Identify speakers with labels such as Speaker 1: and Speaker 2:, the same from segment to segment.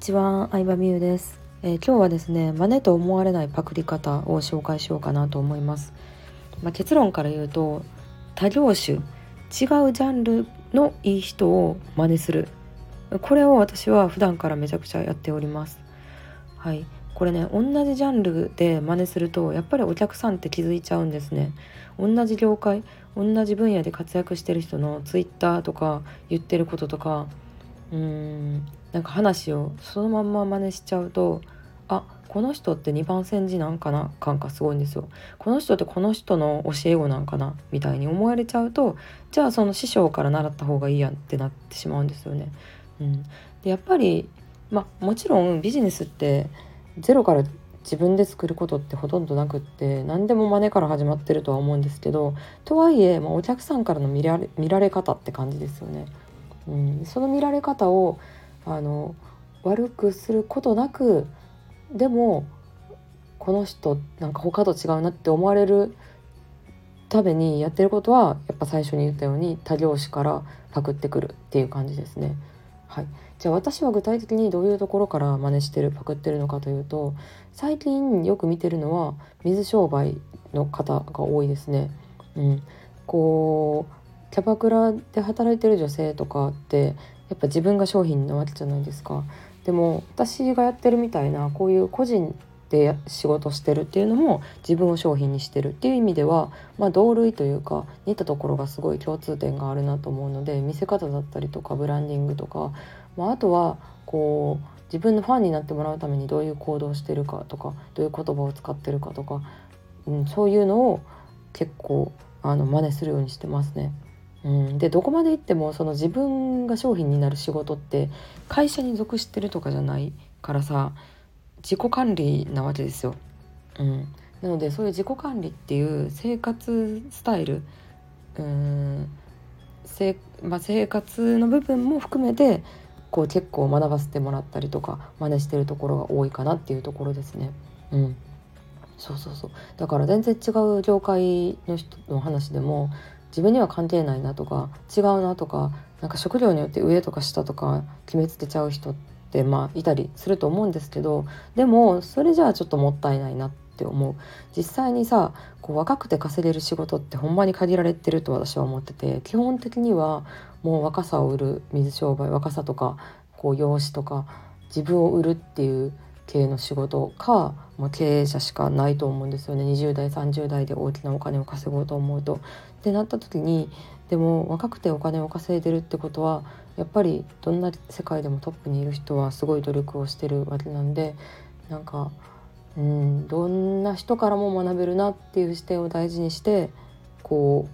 Speaker 1: ちは、相葉美優です、えー、今日はですね、真似と思われないパクリ方を紹介しようかなと思います。まあ、結論から言うと、他業種、違うジャンルのいい人を真似する。これを私は普段からめちゃくちゃやっております。はい、これね、同じジャンルで真似すると、やっぱりお客さんって気づいちゃうんですね。同じ業界、同じ分野で活躍してる人のツイッターとか言ってることとか、うーんなんか話をそのまんま真似しちゃうとあこの人って2番煎じなんかな感がすごいんですよ。この人ってこの人の教え子なんかなみたいに思われちゃうとじゃあその師匠から習った方がいいやんってなってしまうんですよね。うん、でやっぱりまもちろんビジネスってゼロから自分で作ることってほとんどなくって何でも真似から始まってるとは思うんですけどとはいえ、まあ、お客さんからの見られ見られ方って感じですよね。うん、その見られ方をあの悪くすることなくでもこの人なんか他と違うなって思われるためにやってることはやっぱ最初に言ったように他業種からパクってくるっていう感じですね。はい、じゃあ私は具体的にどういうところから真似してるパクってるのかというと最近よく見てるのは水商売の方が多いですね。うん、こうキャバクラで働いてる女性とかってやっぱ自分が商品なわけじゃないですか。でも私がやってるみたいなこういう個人で仕事してるっていうのも自分を商品にしてるっていう意味では、まあ、同類というか似たところがすごい共通点があるなと思うので見せ方だったりとかブランディングとか、まあ、あとはこう自分のファンになってもらうためにどういう行動をしてるかとかどういう言葉を使ってるかとか、うん、そういうのを結構あの真似するようにしてますね。うん、でどこまで行ってもその自分が商品になる仕事って会社に属してるとかじゃないからさ自己管理なわけですよ。うん、なのでそういう自己管理っていう生活スタイルうん、まあ、生活の部分も含めてこう結構学ばせてもらったりとか真似してるところが多いかなっていうところですね。うん、そうそうそう。だから全然違う業界の人の話でも自分には関係ないなとか違うなとかなんか食料によって上とか下とか決めつけちゃう人ってまあいたりすると思うんですけどでもそれじゃあちょっともったいないなって思う。実際にさこう若くて稼げる仕事ってほんまに限られてると私は思ってて基本的にはもう若さを売る水商売若さとかこう養子とか自分を売るっていう系の仕事か、まあ、経営者しかないと思うんですよね20代30代で大きなお金を稼ごうと思うと。ってなった時にでも若くてお金を稼いでるってことはやっぱりどんな世界でもトップにいる人はすごい努力をしてるわけなんでなんかうんどんな人からも学べるなっていう視点を大事にしてこ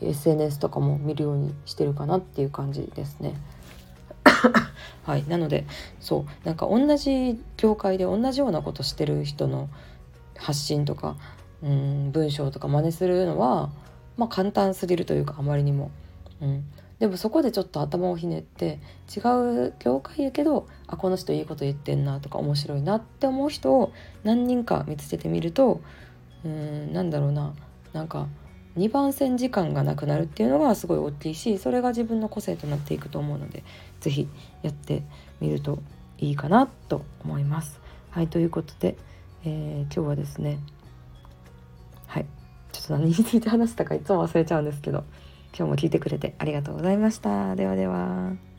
Speaker 1: う SNS とかも見るようにしてるかなっていう感じですね。はい、なのでそうなんか同じ業界で同じようなことしてる人の発信とかうん文章とか真似するのは、まあ、簡単すぎるというかあまりにも。うん、でもそこでちょっと頭をひねって違う業界やけどあこの人いいこと言ってんなとか面白いなって思う人を何人か見つけてみるとうんなんだろうななんか2番線時間がなくなるっていうのがすごい大きいしそれが自分の個性となっていくと思うので是非やってみるといいかなと思います。はいということで、えー、今日はですねはいちょっと何について話したかいつも忘れちゃうんですけど今日も聞いてくれてありがとうございました。ではでは。